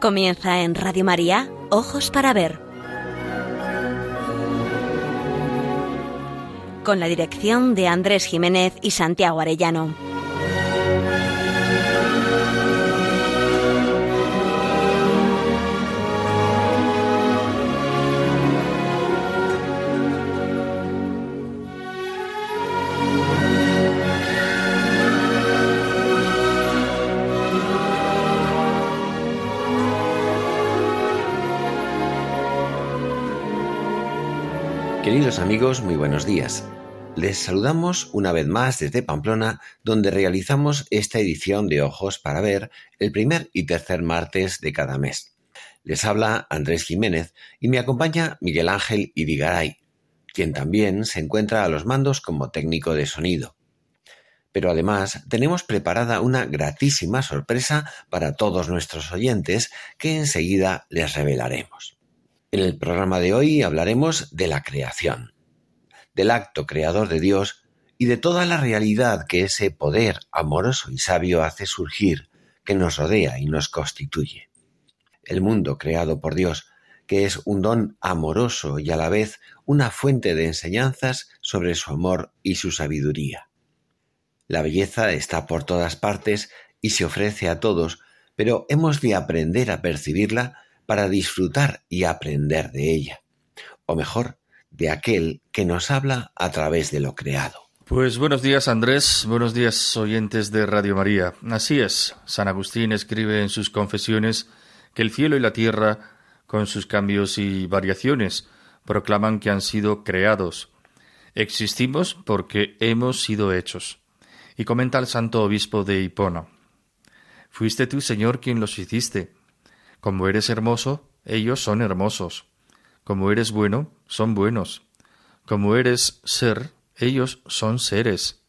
Comienza en Radio María, Ojos para Ver. Con la dirección de Andrés Jiménez y Santiago Arellano. Amigos, muy buenos días. Les saludamos una vez más desde Pamplona, donde realizamos esta edición de Ojos para Ver el primer y tercer martes de cada mes. Les habla Andrés Jiménez y me acompaña Miguel Ángel Irigaray, quien también se encuentra a los mandos como técnico de sonido. Pero además tenemos preparada una gratísima sorpresa para todos nuestros oyentes que enseguida les revelaremos. En el programa de hoy hablaremos de la creación, del acto creador de Dios y de toda la realidad que ese poder amoroso y sabio hace surgir, que nos rodea y nos constituye. El mundo creado por Dios, que es un don amoroso y a la vez una fuente de enseñanzas sobre su amor y su sabiduría. La belleza está por todas partes y se ofrece a todos, pero hemos de aprender a percibirla para disfrutar y aprender de ella, o mejor, de aquel que nos habla a través de lo creado. Pues buenos días Andrés, buenos días oyentes de Radio María. Así es, San Agustín escribe en sus confesiones que el cielo y la tierra, con sus cambios y variaciones, proclaman que han sido creados. Existimos porque hemos sido hechos. Y comenta el santo obispo de Hipona. Fuiste tú, Señor, quien los hiciste como eres hermoso, ellos son hermosos. Como eres bueno, son buenos. Como eres ser, ellos son seres.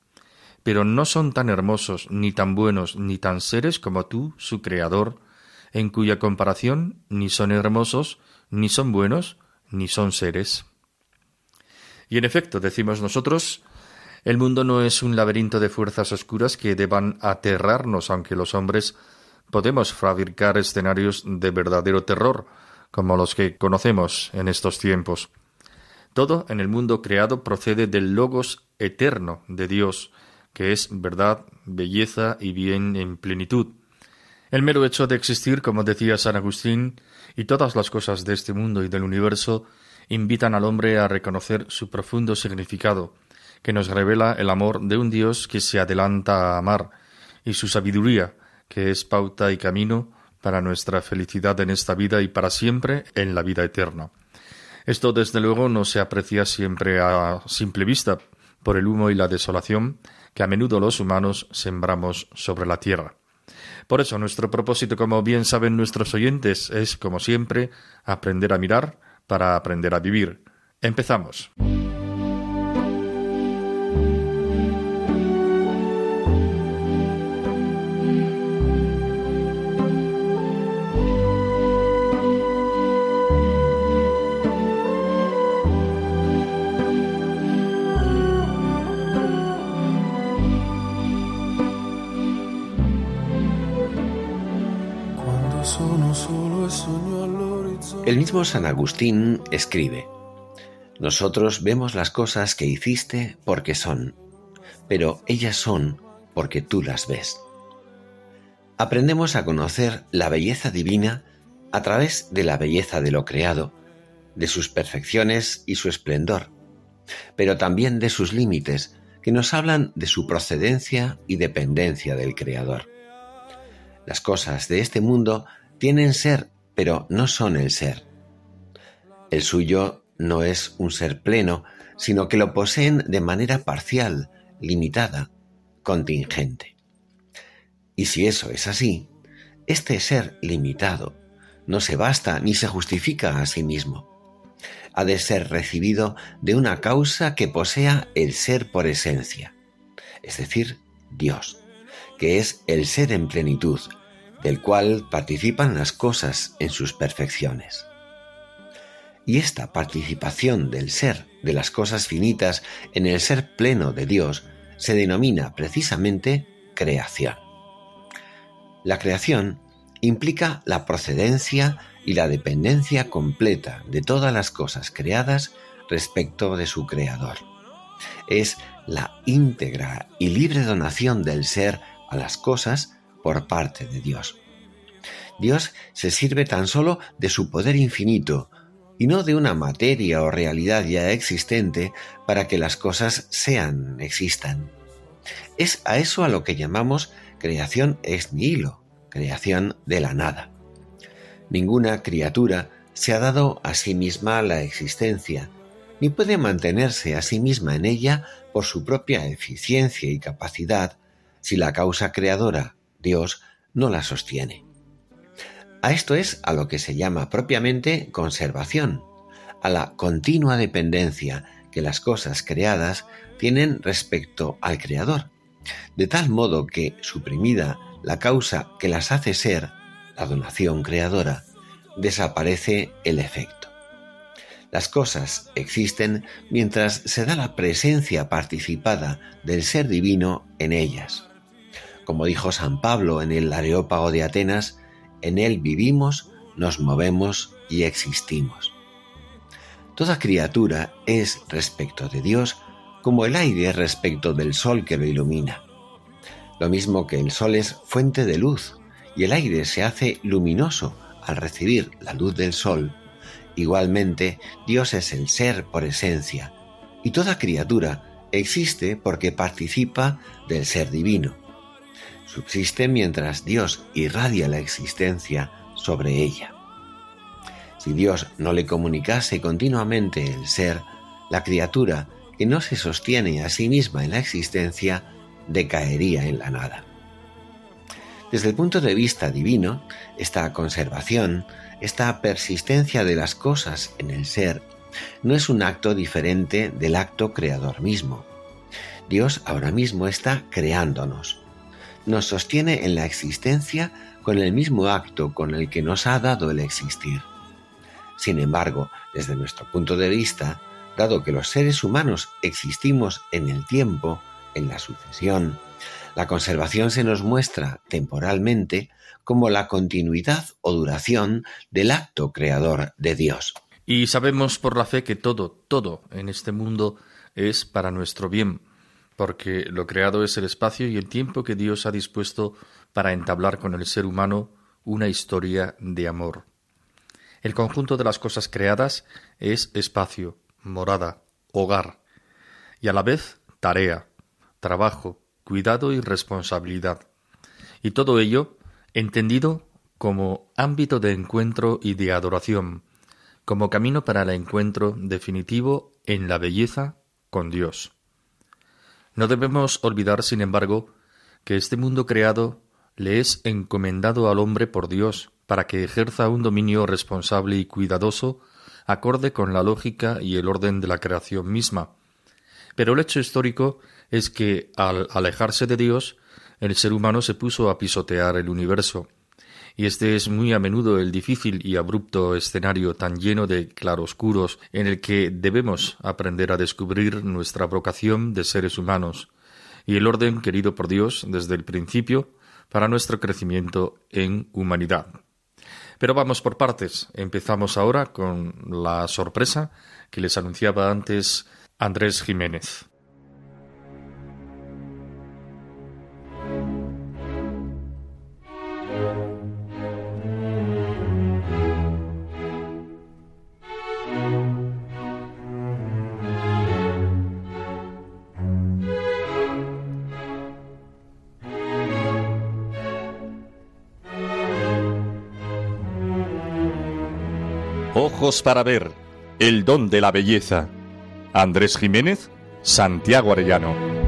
Pero no son tan hermosos, ni tan buenos, ni tan seres como tú, su Creador, en cuya comparación ni son hermosos, ni son buenos, ni son seres. Y en efecto, decimos nosotros, el mundo no es un laberinto de fuerzas oscuras que deban aterrarnos, aunque los hombres podemos fabricar escenarios de verdadero terror, como los que conocemos en estos tiempos. Todo en el mundo creado procede del logos eterno de Dios, que es verdad, belleza y bien en plenitud. El mero hecho de existir, como decía San Agustín, y todas las cosas de este mundo y del universo invitan al hombre a reconocer su profundo significado, que nos revela el amor de un Dios que se adelanta a amar, y su sabiduría, que es pauta y camino para nuestra felicidad en esta vida y para siempre en la vida eterna. Esto, desde luego, no se aprecia siempre a simple vista por el humo y la desolación que a menudo los humanos sembramos sobre la tierra. Por eso nuestro propósito, como bien saben nuestros oyentes, es, como siempre, aprender a mirar para aprender a vivir. Empezamos. El mismo San Agustín escribe, Nosotros vemos las cosas que hiciste porque son, pero ellas son porque tú las ves. Aprendemos a conocer la belleza divina a través de la belleza de lo creado, de sus perfecciones y su esplendor, pero también de sus límites, que nos hablan de su procedencia y dependencia del Creador. Las cosas de este mundo tienen ser pero no son el ser. El suyo no es un ser pleno, sino que lo poseen de manera parcial, limitada, contingente. Y si eso es así, este ser limitado no se basta ni se justifica a sí mismo. Ha de ser recibido de una causa que posea el ser por esencia, es decir, Dios, que es el ser en plenitud, del cual participan las cosas en sus perfecciones. Y esta participación del ser de las cosas finitas en el ser pleno de Dios se denomina precisamente creación. La creación implica la procedencia y la dependencia completa de todas las cosas creadas respecto de su creador. Es la íntegra y libre donación del ser a las cosas por parte de Dios. Dios se sirve tan solo de su poder infinito y no de una materia o realidad ya existente para que las cosas sean, existan. Es a eso a lo que llamamos creación ex nihilo, creación de la nada. Ninguna criatura se ha dado a sí misma la existencia, ni puede mantenerse a sí misma en ella por su propia eficiencia y capacidad si la causa creadora, Dios, no la sostiene. A esto es a lo que se llama propiamente conservación, a la continua dependencia que las cosas creadas tienen respecto al Creador, de tal modo que, suprimida la causa que las hace ser, la donación creadora, desaparece el efecto. Las cosas existen mientras se da la presencia participada del ser divino en ellas. Como dijo San Pablo en el Areópago de Atenas, en Él vivimos, nos movemos y existimos. Toda criatura es respecto de Dios como el aire respecto del sol que lo ilumina. Lo mismo que el sol es fuente de luz y el aire se hace luminoso al recibir la luz del sol, igualmente Dios es el ser por esencia y toda criatura existe porque participa del ser divino subsiste mientras Dios irradia la existencia sobre ella. Si Dios no le comunicase continuamente el ser, la criatura que no se sostiene a sí misma en la existencia decaería en la nada. Desde el punto de vista divino, esta conservación, esta persistencia de las cosas en el ser, no es un acto diferente del acto creador mismo. Dios ahora mismo está creándonos, nos sostiene en la existencia con el mismo acto con el que nos ha dado el existir. Sin embargo, desde nuestro punto de vista, dado que los seres humanos existimos en el tiempo, en la sucesión, la conservación se nos muestra temporalmente como la continuidad o duración del acto creador de Dios. Y sabemos por la fe que todo, todo en este mundo es para nuestro bien, porque lo creado es el espacio y el tiempo que Dios ha dispuesto para entablar con el ser humano una historia de amor. El conjunto de las cosas creadas es espacio, morada, hogar, y a la vez tarea, trabajo, cuidado y responsabilidad. Y todo ello entendido como ámbito de encuentro y de adoración, como camino para el encuentro definitivo en la belleza con Dios. No debemos olvidar, sin embargo, que este mundo creado le es encomendado al hombre por Dios para que ejerza un dominio responsable y cuidadoso acorde con la lógica y el orden de la creación misma. Pero el hecho histórico es que, al alejarse de Dios, el ser humano se puso a pisotear el universo, y este es muy a menudo el difícil y abrupto escenario tan lleno de claroscuros en el que debemos aprender a descubrir nuestra vocación de seres humanos y el orden querido por Dios desde el principio para nuestro crecimiento en humanidad. Pero vamos por partes. Empezamos ahora con la sorpresa que les anunciaba antes Andrés Jiménez. Para ver, el don de la belleza. Andrés Jiménez, Santiago Arellano.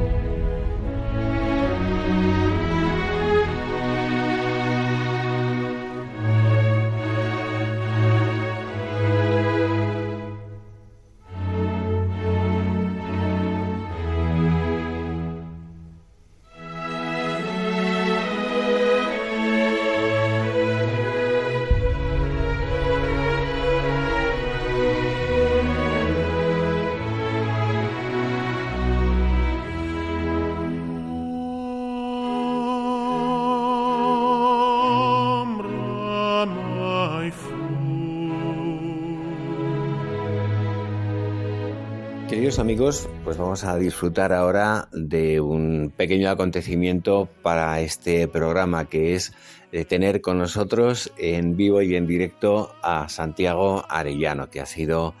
Pues vamos a disfrutar ahora de un pequeño acontecimiento para este programa que es eh, tener con nosotros en vivo y en directo a Santiago Arellano, que ha sido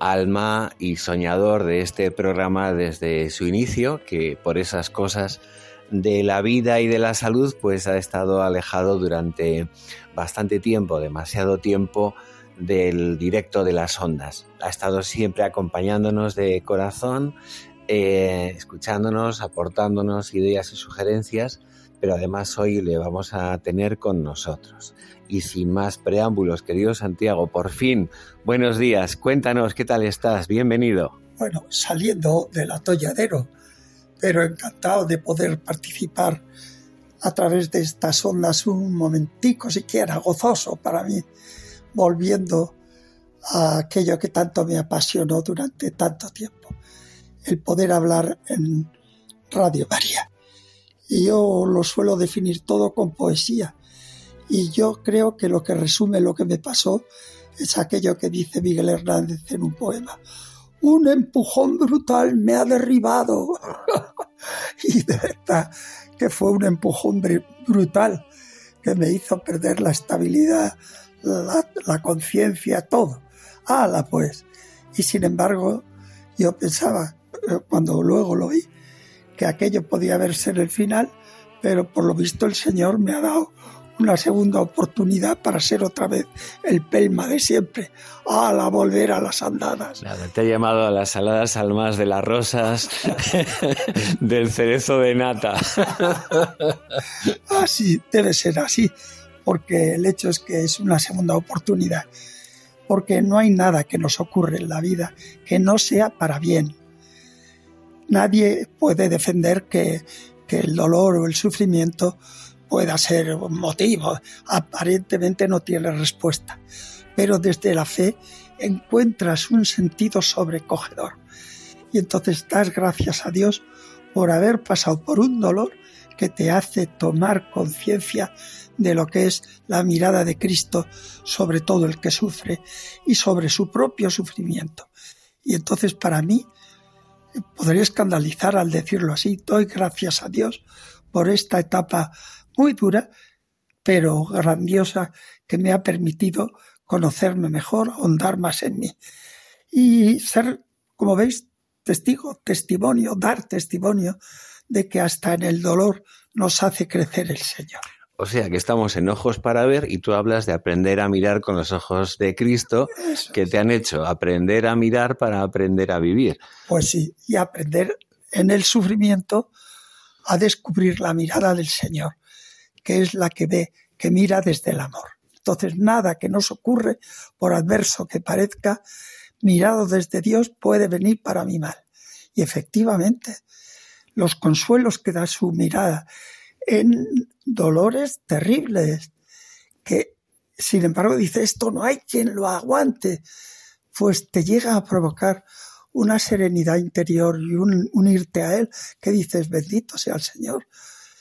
alma y soñador de este programa desde su inicio, que por esas cosas de la vida y de la salud pues ha estado alejado durante bastante tiempo, demasiado tiempo del directo de las ondas. Ha estado siempre acompañándonos de corazón, eh, escuchándonos, aportándonos ideas y sugerencias, pero además hoy le vamos a tener con nosotros. Y sin más preámbulos, querido Santiago, por fin, buenos días, cuéntanos qué tal estás, bienvenido. Bueno, saliendo del atolladero, pero encantado de poder participar a través de estas ondas un momentico siquiera gozoso para mí volviendo a aquello que tanto me apasionó durante tanto tiempo, el poder hablar en Radio María. Y yo lo suelo definir todo con poesía. Y yo creo que lo que resume lo que me pasó es aquello que dice Miguel Hernández en un poema. Un empujón brutal me ha derribado. y de verdad que fue un empujón brutal que me hizo perder la estabilidad la, conciencia, todo. ¡Hala, pues! Y sin embargo, yo pensaba, eh, cuando luego lo vi, que aquello podía verse en el final, pero por lo visto el Señor me ha dado una segunda oportunidad para ser otra vez el pelma de siempre. ¡Hala, volver a las andadas! te ha llamado a las saladas almas de las rosas, del cerezo de nata. así, debe ser así porque el hecho es que es una segunda oportunidad, porque no hay nada que nos ocurre en la vida que no sea para bien. Nadie puede defender que, que el dolor o el sufrimiento pueda ser un motivo, aparentemente no tiene respuesta, pero desde la fe encuentras un sentido sobrecogedor. Y entonces das gracias a Dios por haber pasado por un dolor que te hace tomar conciencia de lo que es la mirada de Cristo sobre todo el que sufre y sobre su propio sufrimiento. Y entonces para mí, podría escandalizar al decirlo así, doy gracias a Dios por esta etapa muy dura, pero grandiosa, que me ha permitido conocerme mejor, ahondar más en mí y ser, como veis, testigo, testimonio, dar testimonio de que hasta en el dolor nos hace crecer el Señor. O sea, que estamos en ojos para ver y tú hablas de aprender a mirar con los ojos de Cristo que te han hecho aprender a mirar para aprender a vivir. Pues sí, y aprender en el sufrimiento a descubrir la mirada del Señor, que es la que ve, que mira desde el amor. Entonces, nada que nos ocurre, por adverso que parezca, mirado desde Dios puede venir para mi mal. Y efectivamente, los consuelos que da su mirada en dolores terribles, que sin embargo dice esto no hay quien lo aguante, pues te llega a provocar una serenidad interior y un unirte a Él que dices bendito sea el Señor.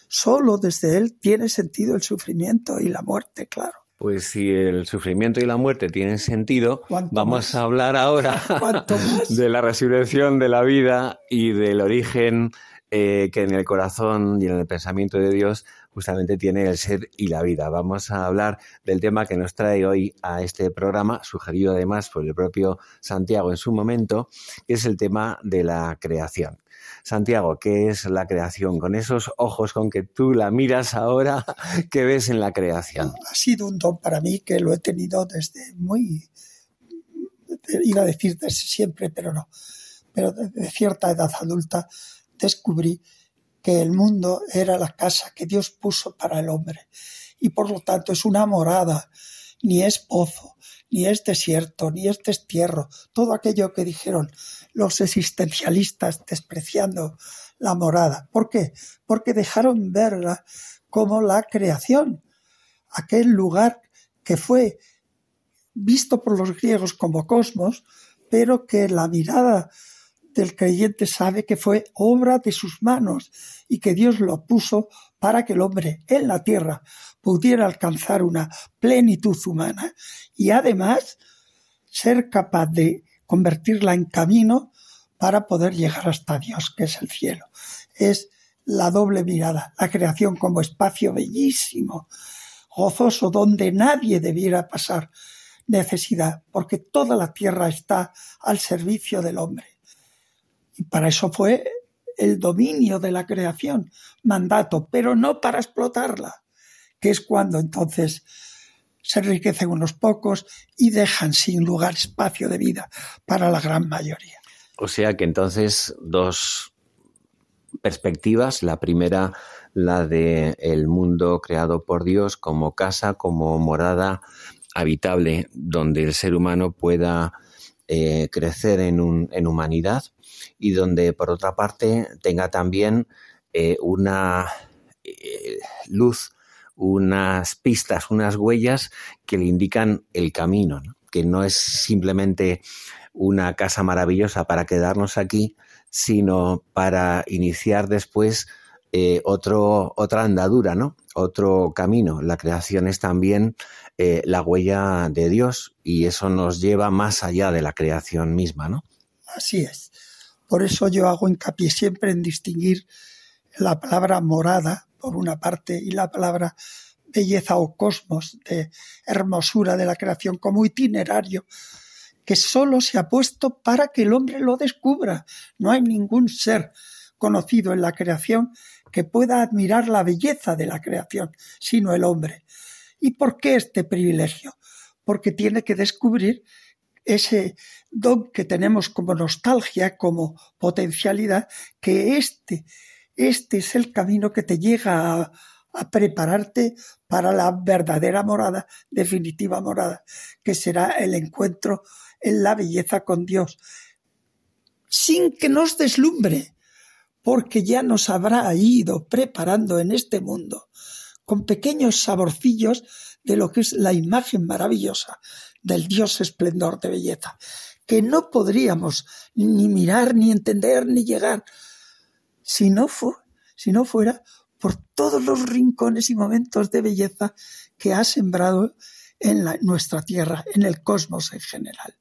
Solo desde Él tiene sentido el sufrimiento y la muerte, claro. Pues si el sufrimiento y la muerte tienen sentido, vamos a hablar ahora de la resurrección de la vida y del origen eh, que en el corazón y en el pensamiento de Dios justamente tiene el ser y la vida. Vamos a hablar del tema que nos trae hoy a este programa, sugerido además por el propio Santiago en su momento, que es el tema de la creación. Santiago, ¿qué es la creación? Con esos ojos con que tú la miras ahora, ¿qué ves en la creación? Ha sido un don para mí que lo he tenido desde muy, iba a decir desde siempre, pero no, pero de cierta edad adulta descubrí que el mundo era la casa que Dios puso para el hombre y por lo tanto es una morada, ni es pozo, ni es desierto, ni es destierro, todo aquello que dijeron los existencialistas despreciando la morada. ¿Por qué? Porque dejaron verla como la creación, aquel lugar que fue visto por los griegos como cosmos, pero que la mirada del creyente sabe que fue obra de sus manos y que Dios lo puso para que el hombre en la tierra pudiera alcanzar una plenitud humana y además ser capaz de convertirla en camino para poder llegar hasta Dios, que es el cielo. Es la doble mirada, la creación como espacio bellísimo, gozoso, donde nadie debiera pasar necesidad, porque toda la tierra está al servicio del hombre. Y para eso fue el dominio de la creación, mandato, pero no para explotarla, que es cuando entonces se enriquecen unos pocos y dejan sin lugar espacio de vida para la gran mayoría. O sea que entonces dos perspectivas. La primera, la de el mundo creado por Dios como casa, como morada habitable, donde el ser humano pueda eh, crecer en, en, humanidad y donde, por otra parte, tenga también eh, una eh, luz, unas pistas, unas huellas que le indican el camino, que no es simplemente una casa maravillosa para quedarnos aquí, sino para iniciar después eh, otro, otra andadura, ¿no? Otro camino. La creación es también eh, la huella de Dios y eso nos lleva más allá de la creación misma, ¿no? Así es. Por eso yo hago hincapié siempre en distinguir la palabra morada, por una parte, y la palabra belleza o cosmos, de hermosura de la creación, como itinerario que solo se ha puesto para que el hombre lo descubra. No hay ningún ser conocido en la creación que pueda admirar la belleza de la creación, sino el hombre. ¿Y por qué este privilegio? Porque tiene que descubrir ese don que tenemos como nostalgia, como potencialidad, que este, este es el camino que te llega a, a prepararte para la verdadera morada, definitiva morada, que será el encuentro en la belleza con Dios, sin que nos deslumbre, porque ya nos habrá ido preparando en este mundo con pequeños saborcillos de lo que es la imagen maravillosa del Dios esplendor de belleza, que no podríamos ni mirar, ni entender, ni llegar, si no, si no fuera por todos los rincones y momentos de belleza que ha sembrado en nuestra tierra, en el cosmos en general.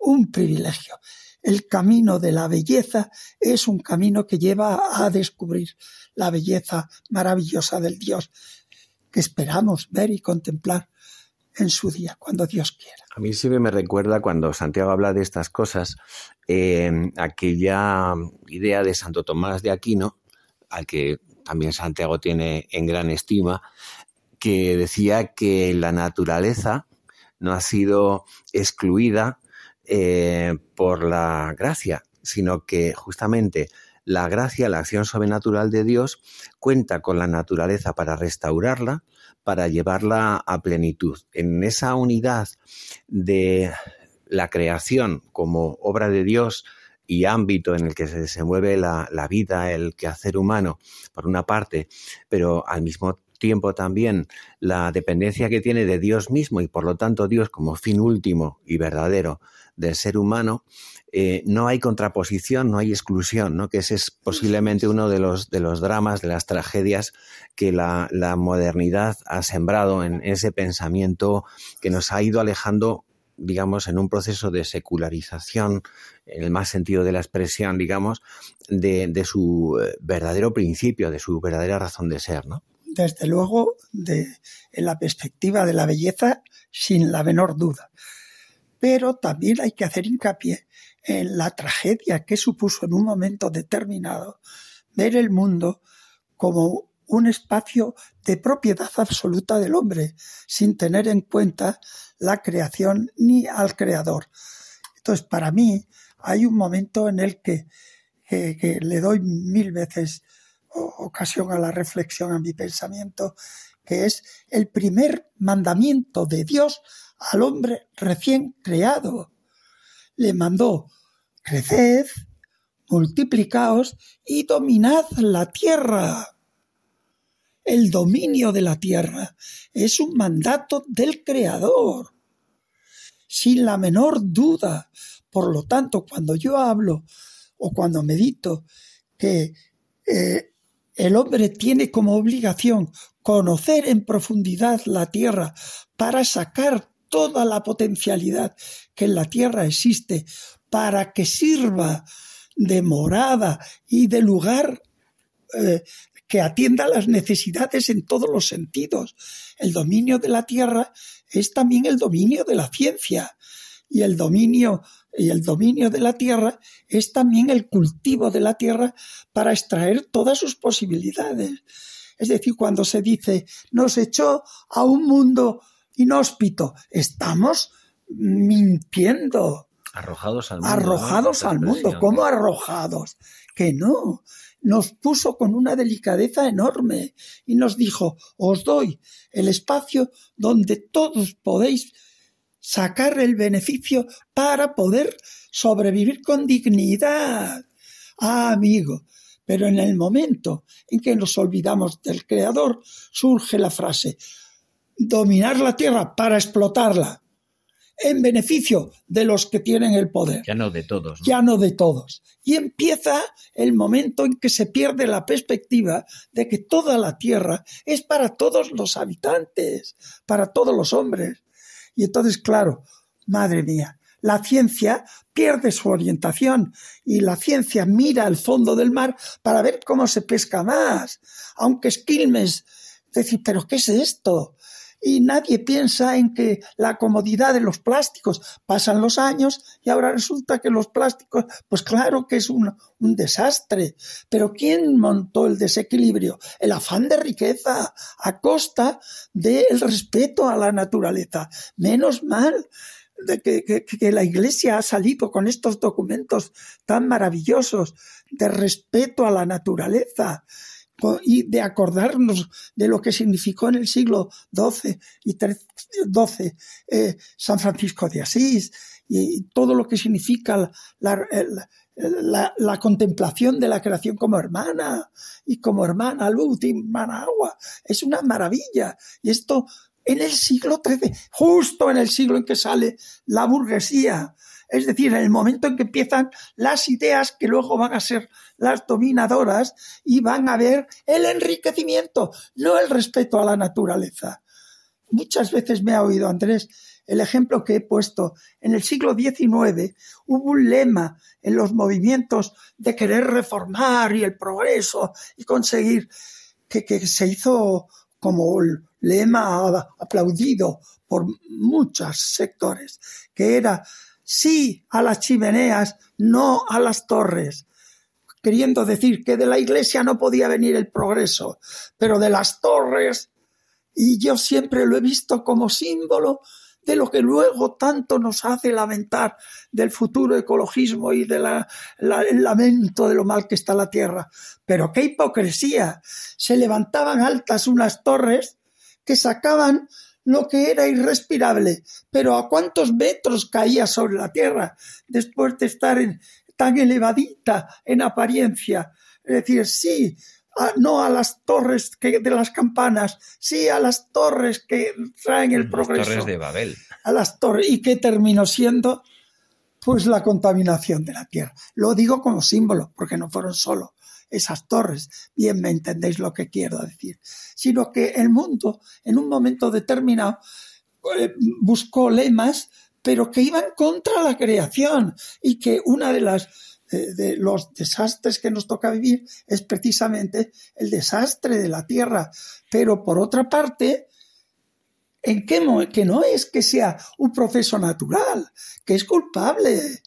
Un privilegio. El camino de la belleza es un camino que lleva a descubrir la belleza maravillosa del Dios que esperamos ver y contemplar en su día, cuando Dios quiera. A mí siempre me recuerda cuando Santiago habla de estas cosas, eh, aquella idea de Santo Tomás de Aquino, al que también Santiago tiene en gran estima, que decía que la naturaleza no ha sido excluida eh, por la gracia, sino que justamente la gracia, la acción sobrenatural de Dios, cuenta con la naturaleza para restaurarla, para llevarla a plenitud. En esa unidad de la creación como obra de Dios, y ámbito en el que se desenvuelve la, la vida, el quehacer humano, por una parte, pero al mismo tiempo también la dependencia que tiene de Dios mismo y por lo tanto Dios como fin último y verdadero del ser humano, eh, no hay contraposición, no hay exclusión, ¿no? que ese es posiblemente uno de los, de los dramas, de las tragedias que la, la modernidad ha sembrado en ese pensamiento que nos ha ido alejando digamos, en un proceso de secularización, en el más sentido de la expresión, digamos, de, de su eh, verdadero principio, de su verdadera razón de ser, ¿no? Desde luego, en la perspectiva de la belleza, sin la menor duda. Pero también hay que hacer hincapié en la tragedia que supuso en un momento determinado ver el mundo como un espacio de propiedad absoluta del hombre, sin tener en cuenta la creación ni al creador. Entonces, para mí, hay un momento en el que, le doy mil veces ocasión a la reflexión, a mi pensamiento, que es el primer mandamiento de Dios al hombre recién creado. Le mandó, creced, multiplicaos y dominad la tierra el dominio de la tierra es un mandato del Creador, sin la menor duda. Por lo tanto, cuando yo hablo o cuando medito que eh, el hombre tiene como obligación conocer en profundidad la tierra para sacar toda la potencialidad que en la tierra existe, para que sirva de morada y de lugar eh, que atienda las necesidades en todos los sentidos. El dominio de la tierra es también el dominio de la ciencia y el dominio y el dominio de la tierra es también el cultivo de la tierra para extraer todas sus posibilidades. Es decir, cuando se dice nos echó a un mundo inhóspito, estamos mintiendo. Arrojados al mundo. Arrojados al mundo. ¿Cómo arrojados? Que no. Nos puso con una delicadeza enorme y nos dijo, os doy el espacio donde todos podéis sacar el beneficio para poder sobrevivir con dignidad. Ah, amigo, pero en el momento en que nos olvidamos del Creador, surge la frase, dominar la tierra para explotarla en beneficio de los que tienen el poder. Ya no de todos. Ya no de todos. Y empieza el momento en que se pierde la perspectiva de que toda la tierra es para todos los habitantes, para todos los hombres. Y entonces, claro, madre mía, la ciencia pierde su orientación y la ciencia mira al fondo del mar para ver cómo se pesca más. Aunque Esquilmes decir, pero ¿qué es esto? Y nadie piensa en que la comodidad de los plásticos pasan los años y ahora resulta que los plásticos, pues claro que es un, desastre. Pero ¿quién montó el desequilibrio? El afán de riqueza a costa del respeto a la naturaleza. Menos mal de que, que, que, la Iglesia ha salido con estos documentos tan maravillosos de respeto a la naturaleza y de acordarnos de lo que significó en el siglo XII y XII eh, San Francisco de Asís y, todo lo que significa la, la, la, contemplación de la creación como hermana y como hermana luz y hermana agua. Es una maravilla. Y esto en el siglo XIII, justo en el siglo en que sale la burguesía, es decir, en el momento en que empiezan las ideas que luego van a ser las dominadoras y van a ver el enriquecimiento, no el respeto a la naturaleza. Muchas veces me ha oído Andrés el ejemplo que he puesto. En el siglo XIX hubo un lema en los movimientos de querer reformar y el progreso y conseguir que, se hizo como el lema aplaudido por muchos sectores, que era sí a las chimeneas, no a las torres, queriendo decir que de la iglesia no podía venir el progreso, pero de las torres, y yo siempre lo he visto como símbolo de lo que luego tanto nos hace lamentar del futuro ecologismo y del lamento de lo mal que está la tierra. Pero qué hipocresía. Se levantaban altas unas torres que sacaban lo que era irrespirable, pero a cuántos metros caía sobre la tierra después de estar tan elevadita en apariencia. Es decir, sí, no a las torres que, de las campanas, sí a las torres que traen el progreso. Las torres de Babel. A las torres. ¿Y qué terminó siendo? Pues la contaminación de la tierra. Lo digo como símbolo, porque no fueron solo esas torres, bien me entendéis lo que quiero decir, sino que el mundo en un momento determinado eh, buscó lemas, pero que iban contra la creación y que una de las eh, de los desastres que nos toca vivir es precisamente el desastre de la tierra. Pero por otra parte, ¿en qué que no es que sea un proceso natural, que es culpable,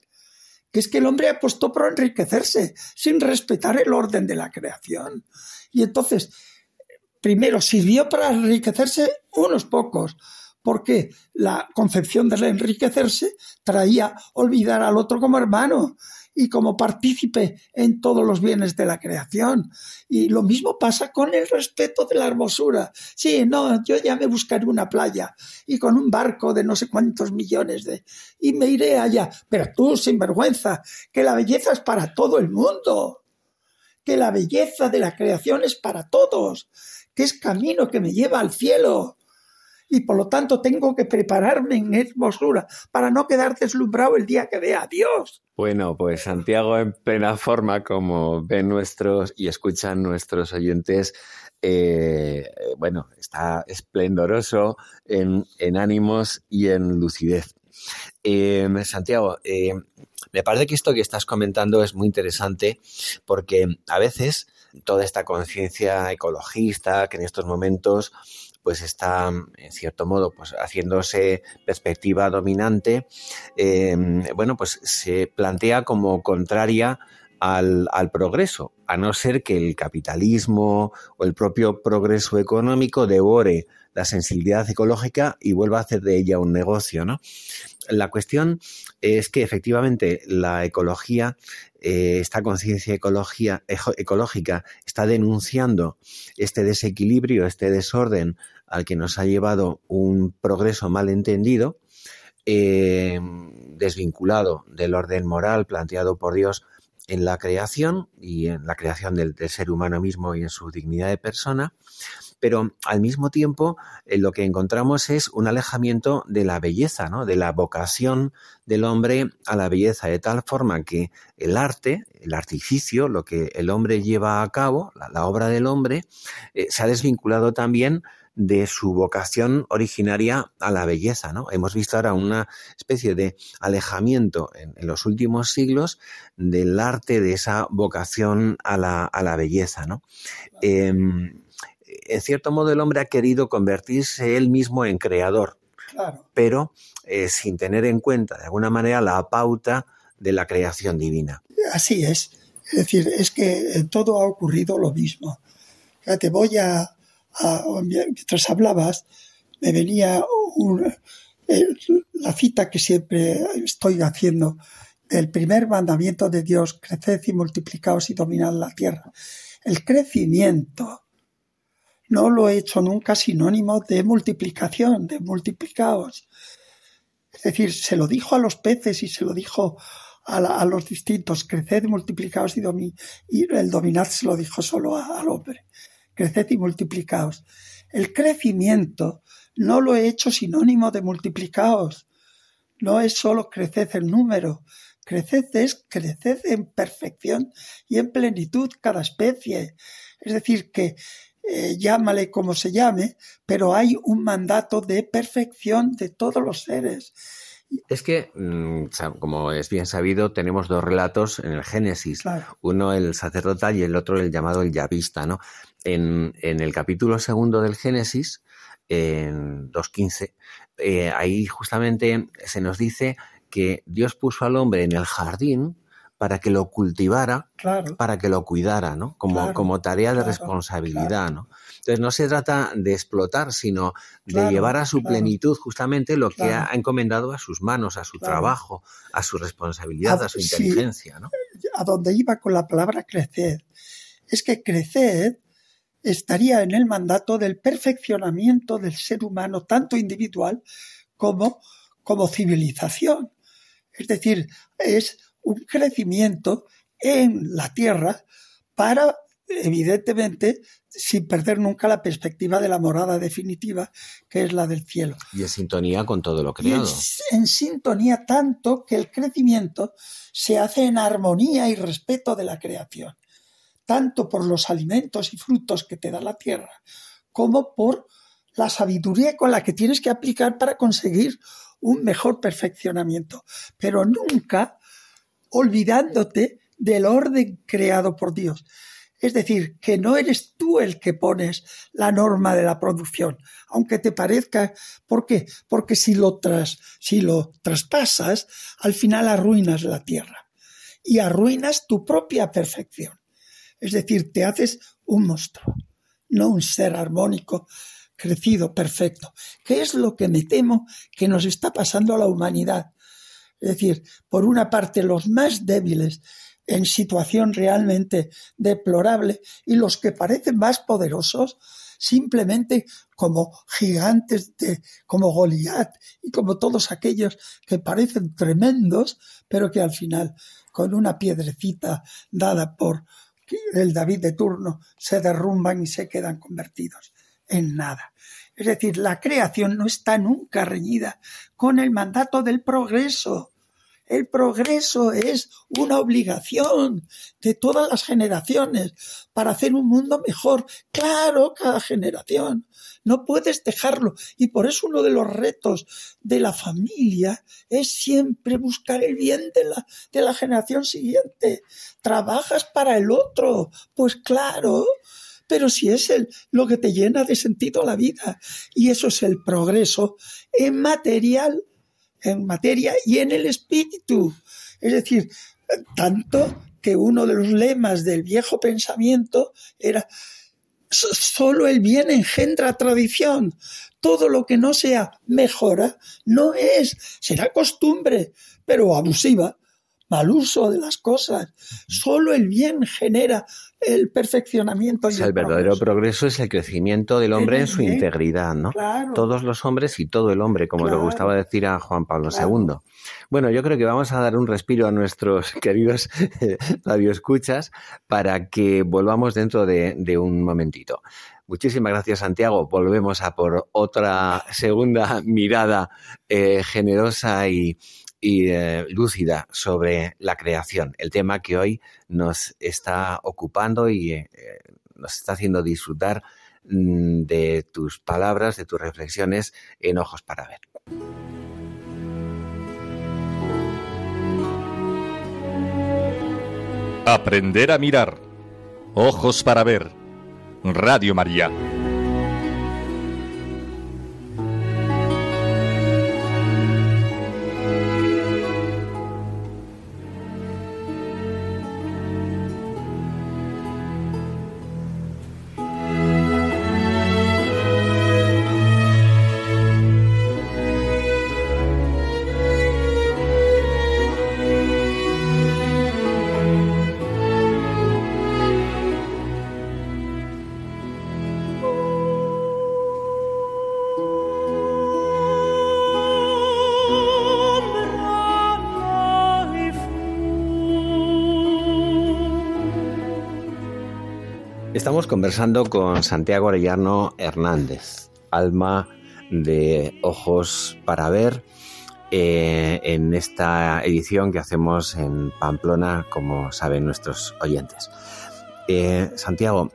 que es que el hombre apostó por enriquecerse sin respetar el orden de la creación. Y entonces, primero, sirvió para enriquecerse unos pocos, porque la concepción del enriquecerse traía olvidar al otro como hermano y como partícipe en todos los bienes de la creación. Y lo mismo pasa con el respeto de la hermosura. Sí, no, yo ya me buscaré una playa y con un barco de no sé cuántos millones de... y me iré allá. Pero tú, sin vergüenza, que la belleza es para todo el mundo, que la belleza de la creación es para todos, que es camino que me lleva al cielo y por lo tanto tengo que prepararme en hermosura para no quedar deslumbrado el día que vea a Dios. Bueno, pues Santiago en plena forma, como ven nuestros y escuchan nuestros oyentes, eh, bueno, está esplendoroso en, ánimos y en lucidez. Eh, Santiago, eh, Me parece que esto que estás comentando es muy interesante porque a veces toda esta conciencia ecologista que en estos momentos pues está en cierto modo pues haciéndose perspectiva dominante em, bueno pues se plantea como contraria al, al, progreso, a no ser que el capitalismo o el propio progreso económico devore la sensibilidad ecológica y vuelva a hacer de ella un negocio, ¿no? La cuestión es que efectivamente la ecología, eh, esta conciencia ecológica está denunciando este desequilibrio, este desorden al que nos ha llevado un progreso malentendido, eh, desvinculado del orden moral planteado por Dios en la creación y en la creación del, del ser humano mismo y en su dignidad de persona, pero al mismo tiempo eh, lo que encontramos es un alejamiento de la belleza, ¿no? de la vocación del hombre a la belleza, de tal forma que el arte, el artificio, lo que el hombre lleva a cabo, la, obra del hombre, eh, se ha desvinculado también de su vocación originaria a la belleza, ¿no? Hemos visto ahora una especie de alejamiento en, los últimos siglos del arte de esa vocación a la, a la belleza, ¿no? Em, en cierto modo el hombre ha querido convertirse él mismo en creador, pero eh, sin tener en cuenta de alguna manera la pauta de la creación divina. Así es. Es decir, es que eh, todo ha ocurrido lo mismo. Te voy a, mientras hablabas, me venía eh, la cita que siempre estoy haciendo del primer mandamiento de Dios, creced y multiplicaos y dominad la tierra. El crecimiento no lo he hecho nunca sinónimo de multiplicación, de multiplicaos. Es decir, se lo dijo a los peces y se lo dijo a, los distintos, creced, multiplicaos y, y el dominad se lo dijo solo al hombre. Creced y multiplicaos. El crecimiento no lo he hecho sinónimo de multiplicaos. No es solo creced en número. Creced es creced en perfección y en plenitud cada especie. Es decir, que eh, llámale como se llame, pero hay un mandato de perfección de todos los seres. Es que, mm, como es bien sabido, tenemos dos relatos en el Génesis, uno el sacerdotal y el otro el llamado el yavista, ¿no? En, el capítulo segundo del Génesis, en 2.15, eh, ahí justamente se nos dice que Dios puso al hombre en el jardín para que lo cultivara, para que lo cuidara, ¿no? Como, como tarea de responsabilidad, ¿no? Entonces no se trata de explotar, sino de llevar a su plenitud justamente lo que ha encomendado a sus manos, a su trabajo, a su responsabilidad, a, su inteligencia, ¿no? A donde iba con la palabra crecer, es que crecer estaría en el mandato del perfeccionamiento del ser humano, tanto individual como, como civilización. Es decir, es un crecimiento en la tierra para, evidentemente, sin perder nunca la perspectiva de la morada definitiva, que es la del cielo. Y en sintonía con todo lo creado. En, en, sintonía tanto que el crecimiento se hace en armonía y respeto de la creación, tanto por los alimentos y frutos que te da la tierra, como por la sabiduría con la que tienes que aplicar para conseguir un mejor perfeccionamiento. Pero nunca olvidándote del orden creado por Dios. Es decir, que no eres tú el que pones la norma de la producción, aunque te parezca. ¿Por qué? Porque si lo, tras, si lo traspasas, al final arruinas la tierra y arruinas tu propia perfección. Es decir, te haces un monstruo, no un ser armónico, crecido, perfecto. ¿Qué es lo que me temo que nos está pasando a la humanidad? Es decir, por una parte los más débiles en situación realmente deplorable y los que parecen más poderosos simplemente como gigantes de como Goliat y como todos aquellos que parecen tremendos, pero que al final con una piedrecita dada por el David de turno se derrumban y se quedan convertidos en nada. Es decir, la creación no está nunca reñida con el mandato del progreso. El progreso es una obligación de todas las generaciones para hacer un mundo mejor. Claro, cada generación. No puedes dejarlo. Y por eso uno de los retos de la familia es siempre buscar el bien de la, de la generación siguiente. Trabajas para el otro. Pues claro, pero si es el, lo que te llena de sentido la vida. Y eso es el progreso en material, en materia y en el espíritu. Es decir, tanto que uno de los lemas del viejo pensamiento era solo el bien engendra tradición. Todo lo que no sea mejora no es, será costumbre, pero abusiva, mal uso de las cosas. Solo el bien genera el perfeccionamiento. Y el, verdadero progreso. es el crecimiento del hombre en su integridad, ¿no? Todos los hombres y todo el hombre, como le gustaba decir a Juan Pablo II. Bueno, yo creo que vamos a dar un respiro a nuestros queridos radioescuchas para que volvamos dentro de, un momentito. Muchísimas gracias, Santiago. Volvemos a por otra segunda mirada eh, generosa y, y eh, lúcida sobre la creación, el tema que hoy nos está ocupando y eh, nos está haciendo disfrutar mm, de tus palabras, de tus reflexiones en Ojos para Ver. Aprender a mirar. Ojos para Ver. Radio María. Conversando con Santiago Arellano Hernández, alma de ojos para ver, eh, en esta edición que hacemos en Pamplona, como saben nuestros oyentes. Eh, Santiago,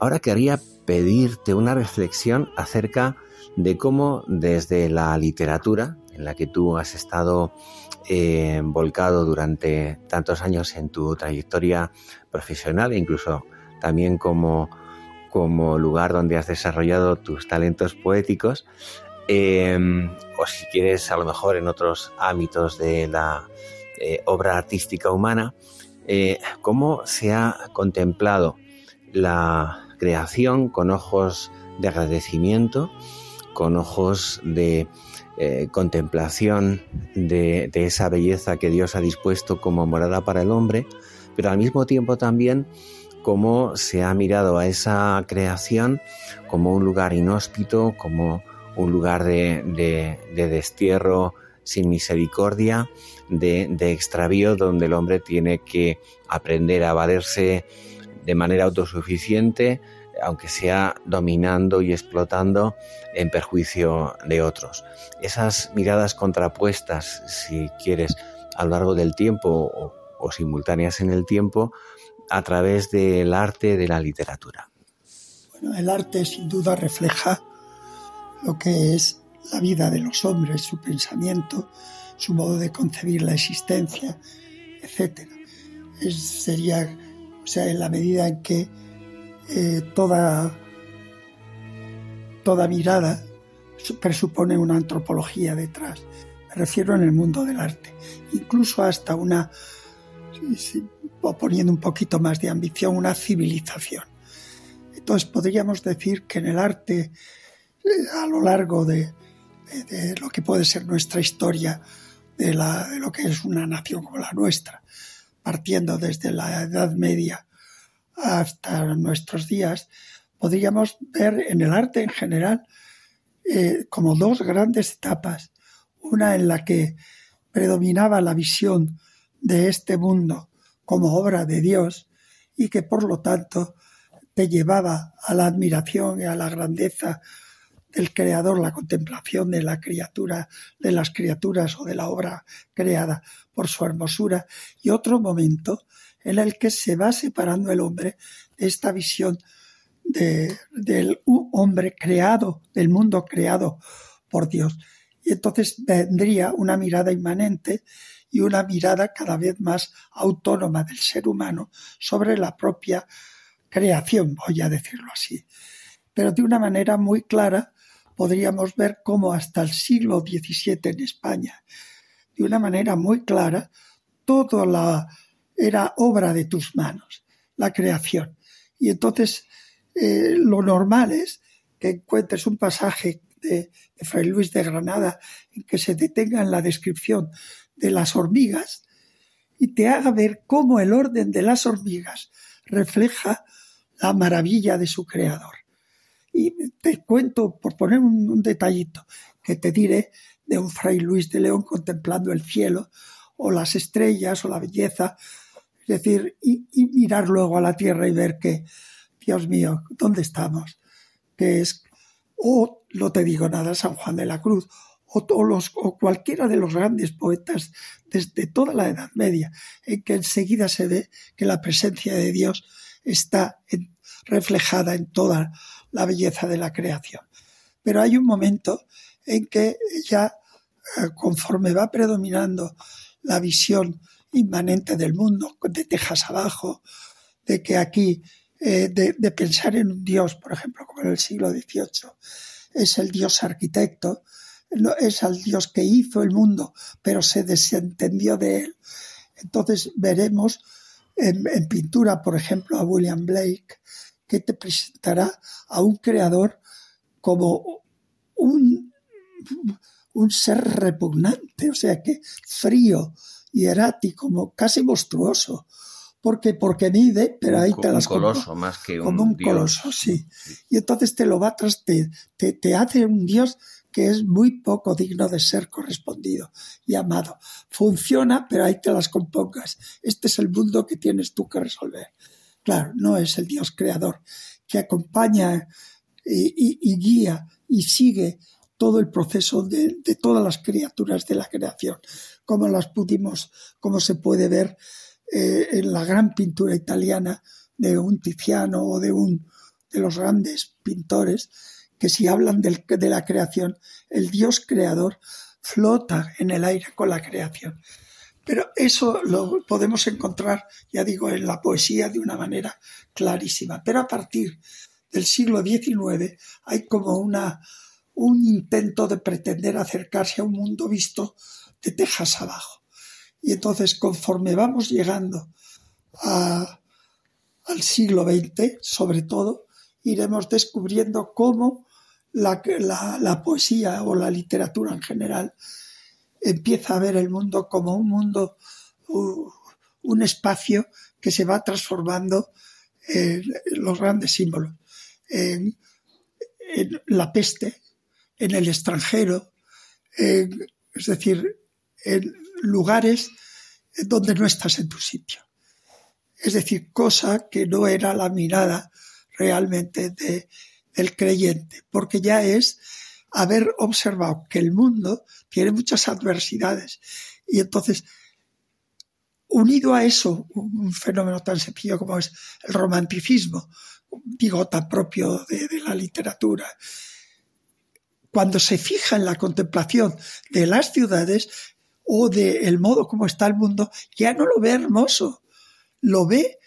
ahora quería pedirte una reflexión acerca de cómo desde la literatura, en la que tú has estado eh, volcado durante tantos años en tu trayectoria profesional e incluso también como, como lugar donde has desarrollado tus talentos poéticos, em, o si quieres a lo mejor en otros ámbitos de la eh, obra artística humana, eh, cómo se ha contemplado la creación con ojos de agradecimiento, con ojos de eh, contemplación de, de, esa belleza que Dios ha dispuesto como morada para el hombre, pero al mismo tiempo también cómo se ha mirado a esa creación como un lugar inhóspito, como un lugar de, destierro sin misericordia, de, extravío, donde el hombre tiene que aprender a valerse de manera autosuficiente, aunque sea dominando y explotando en perjuicio de otros. Esas miradas contrapuestas, si quieres, a lo largo del tiempo o simultáneas en el tiempo, a través del arte, de la literatura? Bueno, el arte sin duda refleja lo que es la vida de los hombres, su pensamiento, su modo de concebir la existencia, etc. sería, o sea, en la medida en que eh, toda, toda mirada presupone una antropología detrás. Me refiero en el mundo del arte, incluso hasta una o poniendo un poquito más de ambición, una civilización. Entonces podríamos decir que en el arte, eh, a lo largo de, lo que puede ser nuestra historia, de, lo que es una nación como la nuestra, partiendo desde la Edad Media hasta nuestros días, podríamos ver en el arte en general eh, como dos grandes etapas. Una en la que predominaba la visión de este mundo como obra de Dios y que por lo tanto te llevaba a la admiración y a la grandeza del creador, la contemplación de la criatura, de las criaturas o de la obra creada por su hermosura, y otro momento en el que se va separando el hombre de esta visión del hombre creado, del mundo creado por Dios. Y entonces vendría una mirada inmanente y una mirada cada vez más autónoma del ser humano sobre la propia creación, voy a decirlo así. Pero de una manera muy clara podríamos ver cómo hasta el siglo XVII en España, de una manera muy clara, todo la era obra de tus manos, la creación. Y entonces eh, lo normal es que encuentres un pasaje de, Fray Luis de Granada en que se detenga en la descripción de las hormigas y te haga ver cómo el orden de las hormigas refleja la maravilla de su creador. Y te cuento, por poner un, detallito, que te diré de un fray Luis de León contemplando el cielo, o las estrellas, o la belleza, es decir, y, mirar luego a la tierra y ver que Dios mío, ¿dónde estamos? Que es, o no te digo nada, San Juan de la Cruz, o, cualquiera de los grandes poetas desde toda la Edad Media, en que enseguida se ve que la presencia de Dios está reflejada en toda la belleza de la creación. Pero hay un momento en que ya eh, conforme va predominando la visión inmanente del mundo, de Tejas abajo, de que aquí eh, de, pensar en un Dios, por ejemplo, como en el siglo XVIII, es el Dios arquitecto, es el Dios que hizo el mundo, pero se desentendió de él. Entonces veremos en, pintura, por ejemplo, a William Blake, que te presentará a un creador como un, un ser repugnante, o sea que frío y erático, casi monstruoso, porque, porque mide, pero ahí te las Un coloso más que un Como un coloso, sí. Y entonces te lo va tras, te, te, hace un Dios que es muy poco digno de ser correspondido y amado. Funciona, pero ahí te las compongas. Este es el mundo que tienes tú que resolver. Claro, no es el Dios creador que acompaña y, guía y sigue todo el proceso de, de, todas las criaturas de la creación, como las pudimos, como se puede ver eh, en la gran pintura italiana de un Tiziano o de un de los grandes pintores que si hablan de la creación, el Dios creador flota en el aire con la creación. Pero eso lo podemos encontrar, ya digo, en la poesía de una manera clarísima. Pero a partir del siglo XIX hay como una, un intento de pretender acercarse a un mundo visto de tejas abajo. Y entonces, conforme vamos llegando al siglo XX, sobre todo, iremos descubriendo cómo la, la, poesía o la literatura en general empieza a ver el mundo como un mundo, un espacio que se va transformando en los grandes símbolos, en, la peste, en el extranjero, es decir, en lugares donde no estás en tu sitio. Es decir, cosa que no era la mirada realmente de, del creyente, porque ya es haber observado que el mundo tiene muchas adversidades. Y entonces unido a eso un fenómeno tan sencillo como es el romanticismo, digo tan propio de, de la literatura, cuando se fija en la contemplación de las ciudades, o del modo como está el mundo, ya no lo ve hermoso, lo ve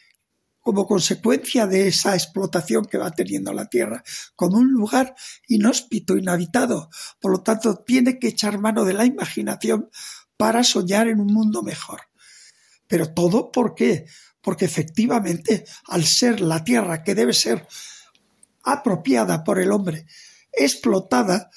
como consecuencia de esa explotación que va teniendo la Tierra, como un lugar inhóspito, inhabitado. Por lo tanto, tiene que echar mano de la imaginación para soñar en un mundo mejor. Pero todo ¿por qué? Porque efectivamente, al ser la Tierra que debe ser apropiada por el hombre, explotada,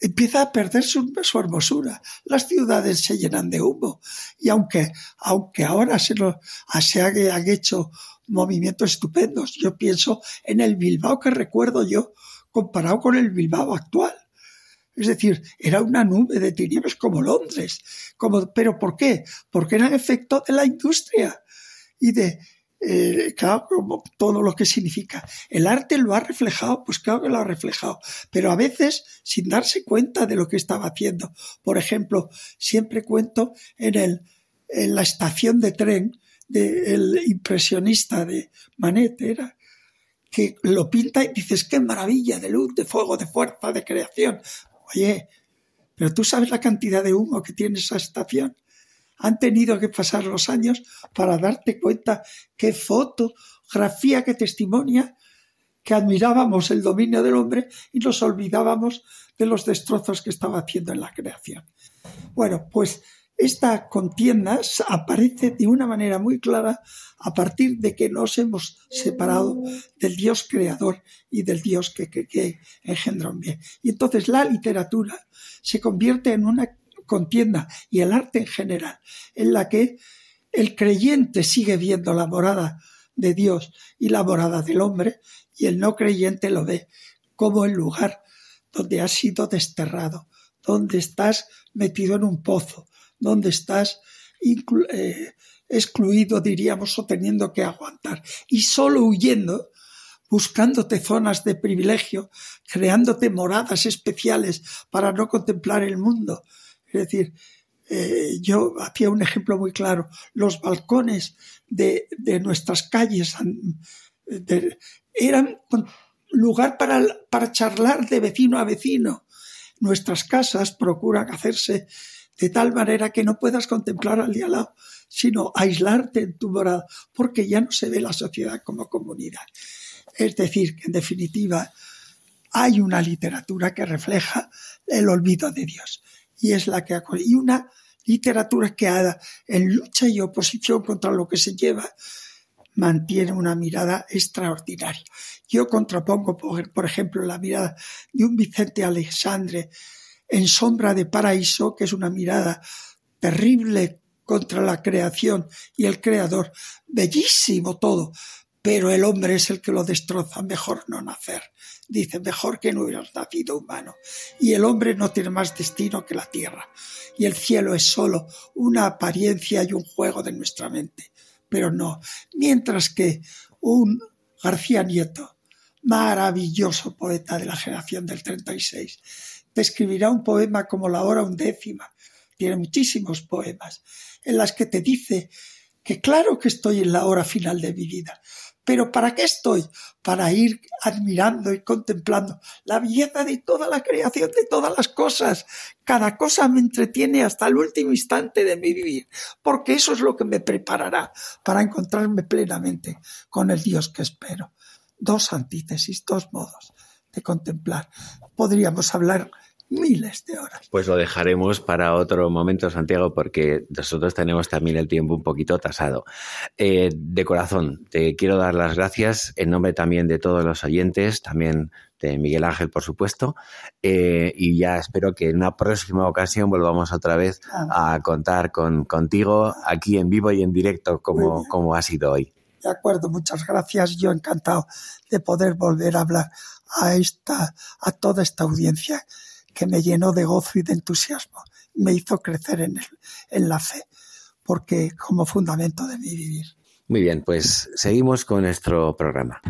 empieza a perder su, hermosura. Las ciudades se llenan de humo. Y aunque, aunque ahora se, lo, se han hecho movimientos estupendos, yo pienso en el Bilbao que recuerdo yo comparado con el Bilbao actual. Es decir, era una nube de tinieblas como Londres. Como, ¿Pero por qué? Porque era efecto de la industria y de, eh, claro, como todo lo que significa. El arte lo ha reflejado, pues claro que lo ha reflejado, pero a veces sin darse cuenta de lo que estaba haciendo. Por ejemplo, siempre cuento en, el, en la estación de tren del impresionista de Manet, era que lo pinta y dices, qué maravilla de luz, de fuego, de fuerza, de creación. Oye, pero tú sabes la cantidad de humo que tiene esa estación han tenido que pasar los años para darte cuenta qué fotografía, qué testimonia, que admirábamos el dominio del hombre y nos olvidábamos de los destrozos que estaba haciendo en la creación. Bueno, pues esta contienda aparece de una manera muy clara a partir de que nos hemos separado del Dios creador y del Dios que, que, que engendra un bien. Y entonces la literatura se convierte en una contienda y el arte en general, en la que el creyente sigue viendo la morada de Dios y la morada del hombre, y el no creyente lo ve como el lugar donde has sido desterrado, donde estás metido en un pozo, donde estás eh, excluido, diríamos, o teniendo que aguantar, y solo huyendo buscándote zonas de privilegio, creándote moradas especiales para no contemplar el mundo, es decir, eh, yo hacía un ejemplo muy claro. Los balcones de, nuestras calles eran lugar para, para charlar de vecino a vecino. Nuestras casas procuran hacerse de tal manera que no puedas contemplar al de lado, sino aislarte en tu morada, porque ya no se ve la sociedad como comunidad. Es decir, que en definitiva hay una literatura que refleja el olvido de Dios y es la que y una literatura que en lucha y oposición contra lo que se lleva mantiene una mirada extraordinaria. Yo contrapongo, por, ejemplo, la mirada de un Vicente Alexandre en Sombra de Paraíso, que es una mirada terrible contra la creación y el creador, bellísimo todo, pero el hombre es el que lo destroza, mejor no nacer. Dice, mejor que no hubieras nacido humano. Y el hombre no tiene más destino que la tierra. Y el cielo es solo una apariencia y un juego de nuestra mente. Pero no. Mientras que un García Nieto, maravilloso poeta de la generación del 36, te escribirá un poema como La hora undécima. Tiene muchísimos poemas en las que te dice que claro que estoy en la hora final de mi vida, pero ¿para qué estoy? Para ir admirando y contemplando la belleza de toda la creación, de todas las cosas. Cada cosa me entretiene hasta el último instante de mi vivir, porque eso es lo que me preparará para encontrarme plenamente con el Dios que espero. Dos antítesis, dos modos de contemplar. Podríamos hablar miles de horas. Pues lo dejaremos para otro momento, Santiago, porque nosotros tenemos también el tiempo un poquito tasado. Eh, de corazón, te quiero dar las gracias en nombre también de todos los oyentes, también de Miguel Ángel, por supuesto, eh, y ya espero que en una próxima ocasión volvamos otra vez a contar con, contigo aquí en vivo y en directo como, como ha sido hoy. De acuerdo, muchas gracias. Yo encantado de poder volver a hablar a esta, a toda esta audiencia que me llenó de gozo y de entusiasmo, me hizo crecer en, en la fe, porque como fundamento de mi vivir. Muy bien, pues seguimos con nuestro programa.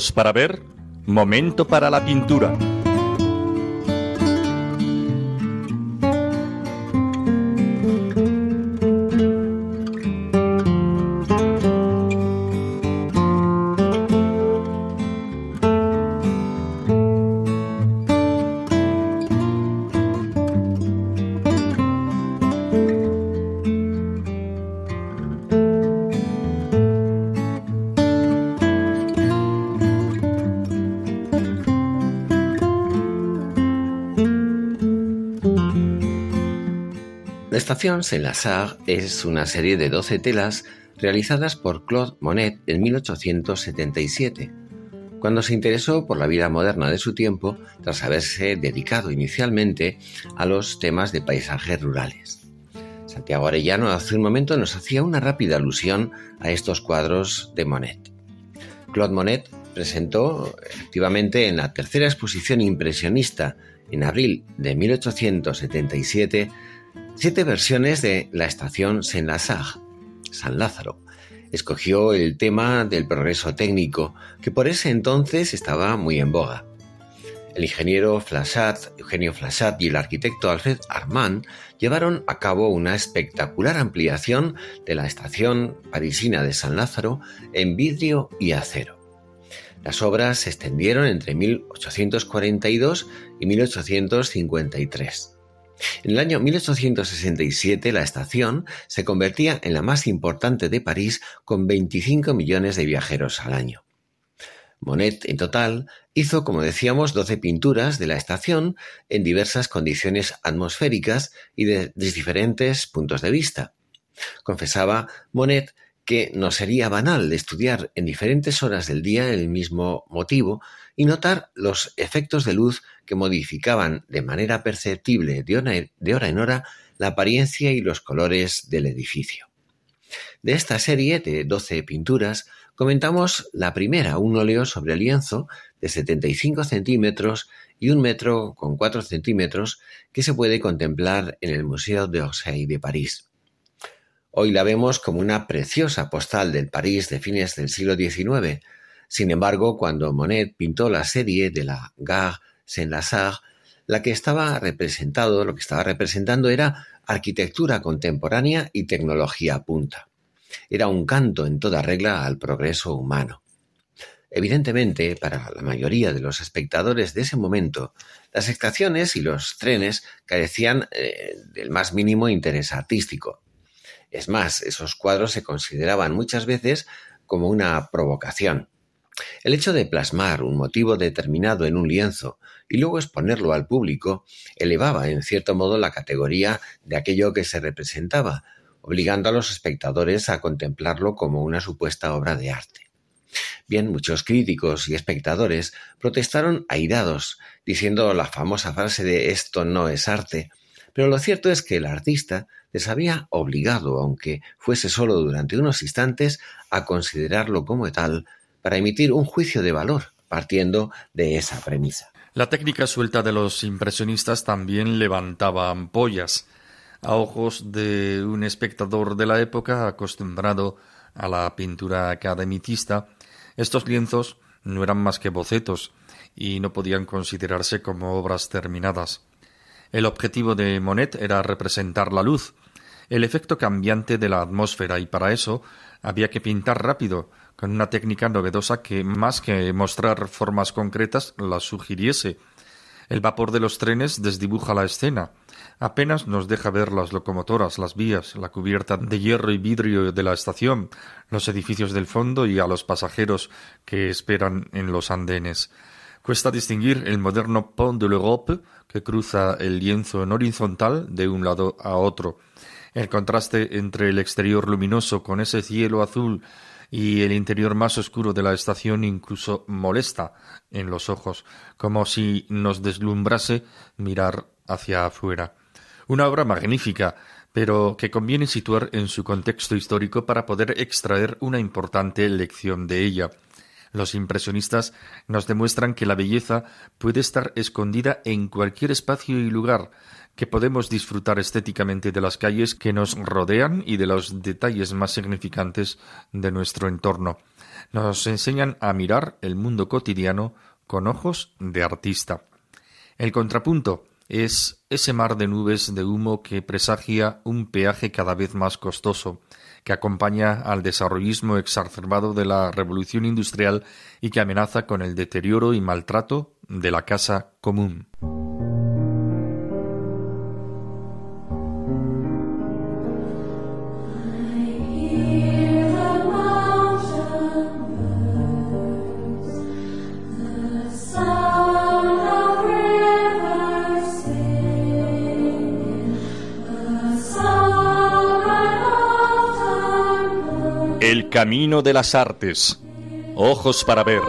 Para ver, momento para la pintura. Estación Saint-Lazare es una serie de 12 telas realizadas por Claude Monet en 1877. cuando se interesó por la vida moderna de su tiempo tras haberse dedicado inicialmente a los temas de paisajes rurales. Santiago Arellano hace un momento nos hacía una rápida alusión a estos cuadros de Monet. Claude Monet presentó efectivamente en la tercera exposición impresionista en abril de 1877 siete versiones de la estación Saint-Lazare, San Lázaro. Escogió el tema del progreso técnico, que por ese entonces estaba muy en boga. El ingeniero Flashat, Eugenio Flashat y el arquitecto Alfred Armand llevaron a cabo una espectacular ampliación de la estación parisina de San Lázaro en vidrio y acero. Las obras se extendieron entre 1842 y 1853. En el año 1867 la estación se convertía en la más importante de París con 25 millones de viajeros al año. Monet, en total, hizo, como decíamos, 12 pinturas de la estación en diversas condiciones atmosféricas y de, diferentes puntos de vista. Confesaba Monet que no sería banal estudiar en diferentes horas del día el mismo motivo y notar los efectos de luz que modificaban de manera perceptible de hora en hora la apariencia y los colores del edificio. De esta serie de doce pinturas comentamos la primera, un óleo sobre lienzo de 75 centímetros y un metro con 4 centímetros que se puede contemplar en el Museo d'Orsay de París. Hoy la vemos como una preciosa postal del París de fines del siglo XIX. Sin embargo, cuando Monet pintó la serie de la Gare Saint-Lazare, la que estaba representado, lo que estaba representando era arquitectura contemporánea y tecnología punta. Era un canto en toda regla al progreso humano. Evidentemente, para la mayoría de los espectadores de ese momento, las estaciones y los trenes carecían eh, del más mínimo interés artístico. Es más, esos cuadros se consideraban muchas veces como una provocación. El hecho de plasmar un motivo determinado en un lienzo y luego exponerlo al público elevaba en cierto modo la categoría de aquello que se representaba, obligando a los espectadores a contemplarlo como una supuesta obra de arte. Bien, muchos críticos y espectadores protestaron airados, diciendo la famosa frase de esto no es arte, pero lo cierto es que el artista les había obligado, aunque fuese solo durante unos instantes, a considerarlo como tal para emitir un juicio de valor, partiendo de esa premisa. La técnica suelta de los impresionistas también levantaba ampollas. A ojos de un espectador de la época acostumbrado a la pintura academicista, estos lienzos no eran más que bocetos y no podían considerarse como obras terminadas. El objetivo de Monet era representar la luz, el efecto cambiante de la atmósfera, y para eso había que pintar rápido, con una técnica novedosa que, más que mostrar formas concretas, las sugiriese. El vapor de los trenes desdibuja la escena. Apenas nos deja ver las locomotoras, las vías, la cubierta de hierro y vidrio de la estación, los edificios del fondo y a los pasajeros que esperan en los andenes. Cuesta distinguir el moderno Pont de l'Europe que cruza el lienzo en horizontal de un lado a otro. El contraste entre el exterior luminoso con ese cielo azul y el interior más oscuro de la estación incluso molesta en los ojos, como si nos deslumbrase mirar hacia afuera. Una obra magnífica, pero que conviene situar en su contexto histórico para poder extraer una importante lección de ella. Los impresionistas nos demuestran que la belleza puede estar escondida en cualquier espacio y lugar, que podemos disfrutar estéticamente de las calles que nos rodean y de los detalles más significantes de nuestro entorno. Nos enseñan a mirar el mundo cotidiano con ojos de artista. El contrapunto es ese mar de nubes de humo que presagia un peaje cada vez más costoso, que acompaña al desarrollismo exacerbado de la revolución industrial y que amenaza con el deterioro y maltrato de la casa común. camino de las artes. Ojos para ver.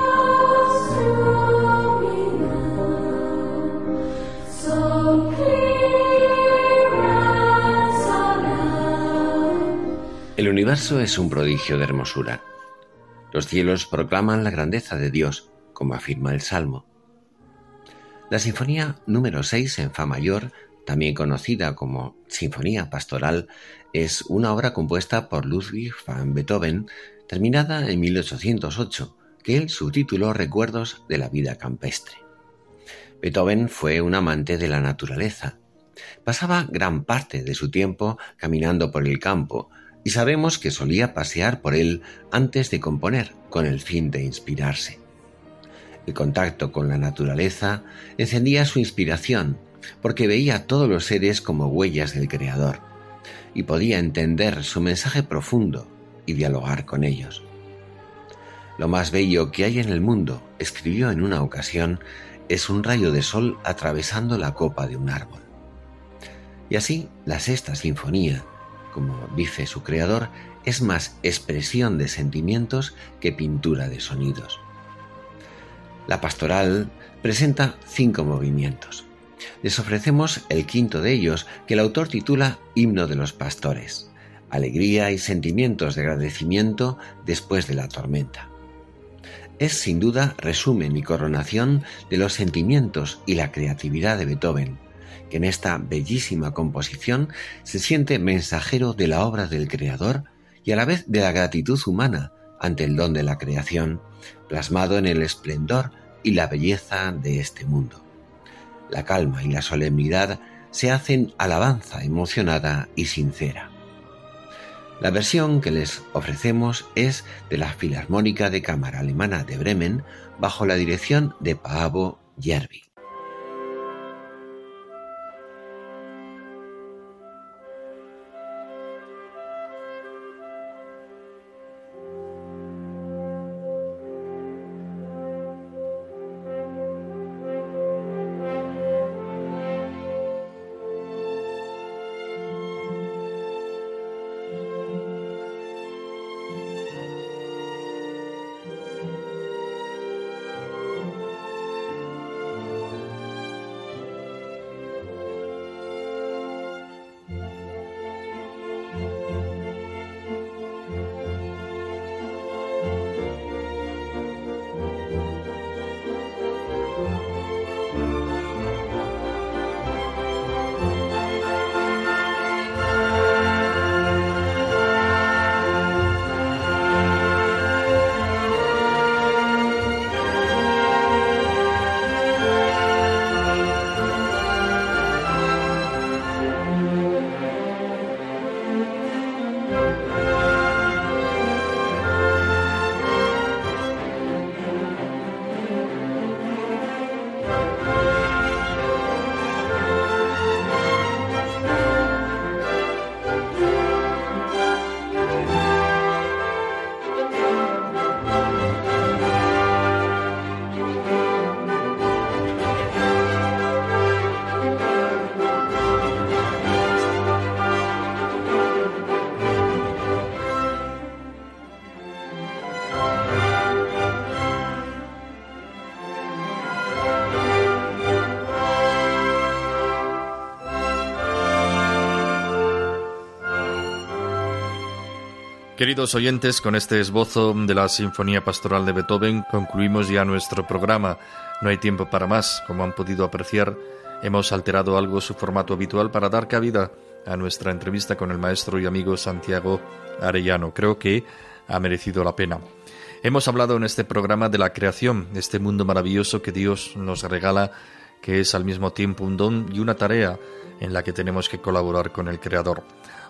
El universo es un prodigio de hermosura. Los cielos proclaman la grandeza de Dios, como afirma el Salmo. La Sinfonía número 6 en Fa mayor, también conocida como Sinfonía Pastoral, es una obra compuesta por Ludwig van Beethoven terminada en 1808, que él subtituló Recuerdos de la vida campestre. Beethoven fue un amante de la naturaleza. Pasaba gran parte de su tiempo caminando por el campo, y sabemos que solía pasear por él antes de componer, con el fin de inspirarse. El contacto con la naturaleza encendía su inspiración, porque veía a todos los seres como huellas del Creador, y podía entender su mensaje profundo y dialogar con ellos. Lo más bello que hay en el mundo, escribió en una ocasión, es un rayo de sol atravesando la copa de un árbol. Y así, la sexta sinfonía, como dice su creador, es más expresión de sentimientos que pintura de sonidos. La pastoral presenta cinco movimientos. Les ofrecemos el quinto de ellos, que el autor titula Himno de los Pastores, alegría y sentimientos de agradecimiento después de la tormenta. Es sin duda resumen y coronación de los sentimientos y la creatividad de Beethoven, que en esta bellísima composición se siente mensajero de la obra del Creador y a la vez de la gratitud humana ante el don de la creación, plasmado en el esplendor y la belleza de este mundo. La calma y la solemnidad se hacen alabanza emocionada y sincera. La versión que les ofrecemos es de la Filarmónica de Cámara Alemana de Bremen bajo la dirección de Paavo Järvi. Queridos oyentes, con este esbozo de la Sinfonía Pastoral de Beethoven concluimos ya nuestro programa. No hay tiempo para más. Como han podido apreciar, hemos alterado algo su formato habitual para dar cabida a nuestra entrevista con el maestro y amigo Santiago Arellano. Creo que ha merecido la pena. Hemos hablado en este programa de la creación, este mundo maravilloso que Dios nos regala, que es al mismo tiempo un don y una tarea en la que tenemos que colaborar con el Creador.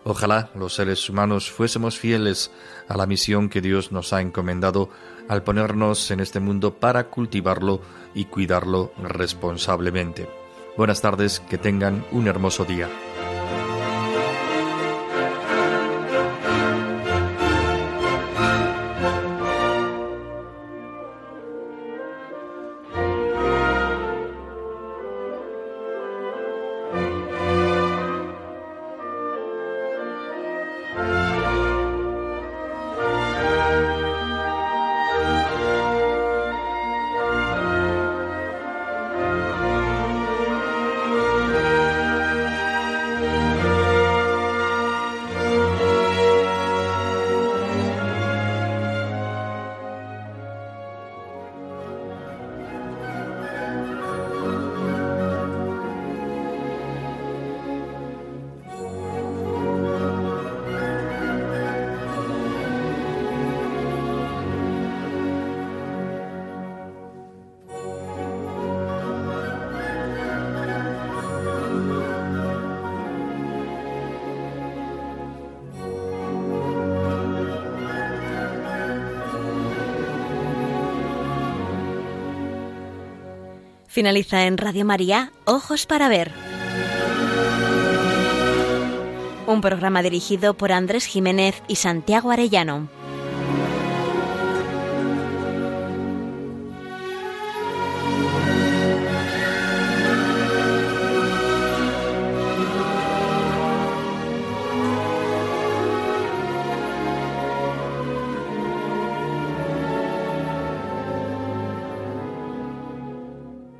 Ojalá los seres humanos fuésemos fieles a la misión que Dios nos ha encomendado al ponernos en este mundo para cultivarlo y cuidarlo responsablemente. Buenas tardes, que tengan un hermoso día. Finaliza en Radio María, Ojos para Ver. Un programa dirigido por Andrés Jiménez y Santiago Arellano.